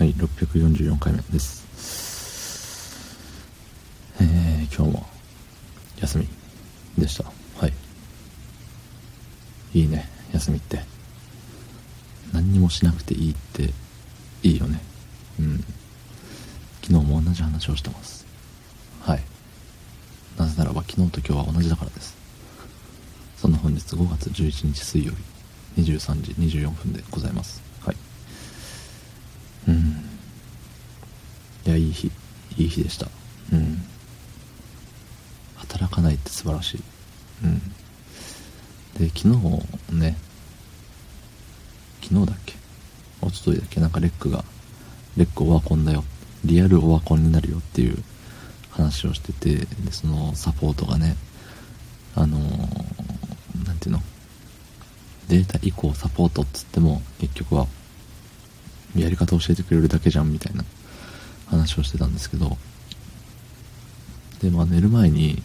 はい644回目です。えー、今日も休みでした。はい。いいね。休みって。何にもしなくていいっていいよね。うん。昨日も同じ話をしてます。はい。なぜならば昨日と今日は同じだからです。そんな本日5月11日水曜日23時24分でございます。はいうんいやいい日いい日でした。うん。働かないって素晴らしい。うん。で昨日ね昨日だっけ？おとといだっけ？なんかレックがレックオワコンだよ。リアルオワコンになるよっていう話をしててでそのサポートがねあのー、なんていうの？データ移行サポートっつっても結局はやり方教えてくれるだけじゃんみたいな。話をしてたんですけどでまあ寝る前に、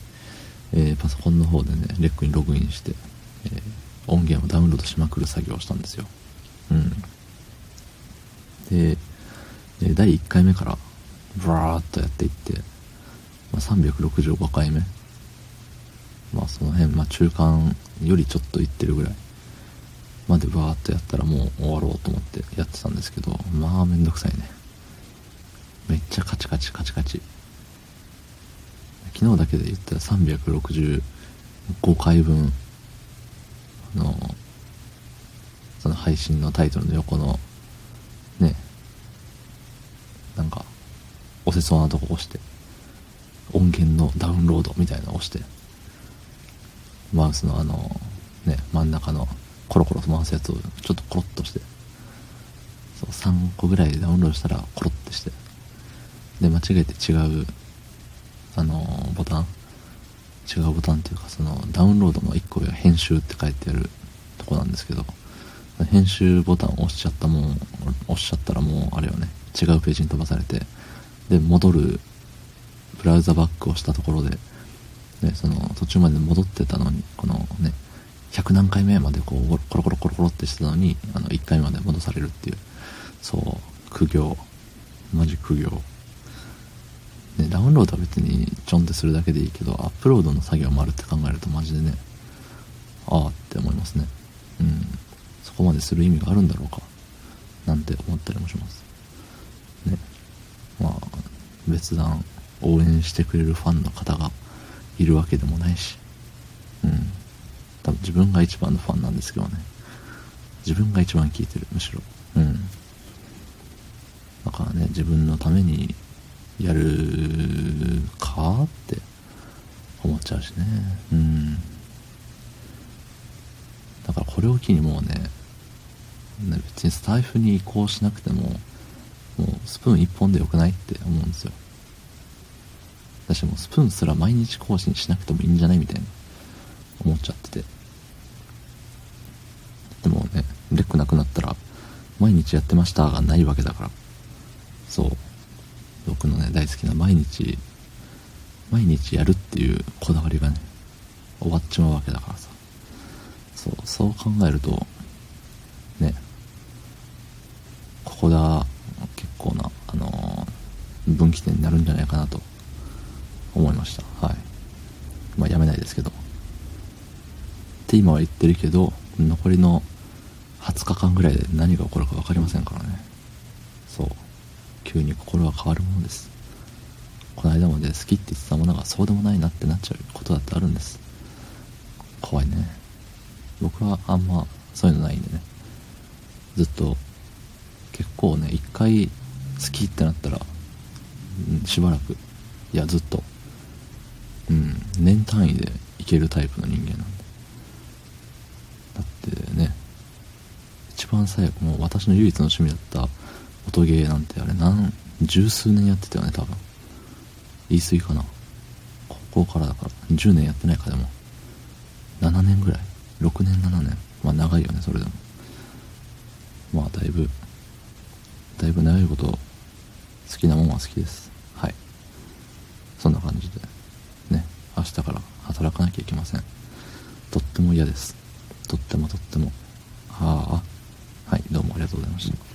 えー、パソコンの方でねレックにログインして、えー、音源をダウンロードしまくる作業をしたんですよ。うん。でで第1回目からブワーッとやっていって、まあ、365回目。まあその辺、まあ、中間よりちょっといってるぐらい。までバーッとやったらもう終わろうと思ってやってたんですけどまあめんどくさいね。めっちゃカチカチカチカチ。昨日だけで言ったら365回分あのその配信のタイトルの横のねなんか押せそうなとこ押して音源のダウンロードみたいなの押してマウスのあのね真ん中のコロコロ回すやつをちょっとコロッとしてそう3個ぐらいでダウンロードしたらコロッてしてで間違えて違うあのボタン？違うボタンっていうかそのダウンロードの1個上は編集って書いてあるとこなんですけど編集ボタンを押しちゃったもん押しちゃったらもうあれよね。違うページに飛ばされてで戻るブラウザバックをしたところででその途中まで戻ってたのにこのね100何回目までこうコロコロコロコロってしてたのにあの1回まで戻されるっていうそう苦行。マジ苦行。ねダウンロードは別にちょんってするだけでいいけどアップロードの作業もあるって考えるとマジでねああって思いますね。うん。そこまでする意味があるんだろうかなんて思ったりもします。ね。まあ別段応援してくれるファンの方がいるわけでもないし。うん。多分自分が一番のファンなんですけどね。自分が一番聴いてるむしろ。うん。だからね自分のためにやるかって思っちゃうしね。うん。だからこれを機にもうね別にスタイフに移行しなくてももうスプーン1本でよくないって思うんですよ。私もスプーンすら毎日更新しなくてもいいんじゃないみたいな思っちゃってて。でもねレックなくなったら毎日やってましたがないわけだから。そう。僕のね大好きな毎日毎日やるっていうこだわりがね終わっちまうわけだからさ。そうそう考えるとねここが結構なあのー、分岐点になるんじゃないかなと思いました。はい。まあやめないですけど。って今は言ってるけど残りの20日間ぐらいで何が起こるか分かりませんからね。そう。急に心は変わるものです。この間まで好きって言ってたものがそうでもないなってなっちゃうことだってあるんです。怖いね。僕はあんまそういうのないんでね。ずっと結構ね一回好きってなったら、うん、しばらく。いやずっと。うん年単位でいけるタイプの人間なんで。だってね一番最後もう私の唯一の趣味だった音ゲーなんてあれ何十数年やってたよね多分。言い過ぎかな。高校からだから。10年やってないかでも。7年ぐらい。6年7年。まあ長いよねそれでも。まあだいぶ。だいぶ長いこと好きなもんは好きです。はい。そんな感じで。ね。明日から働かなきゃいけません。とっても嫌です。とってもとっても。ああ。はい。どうもありがとうございました。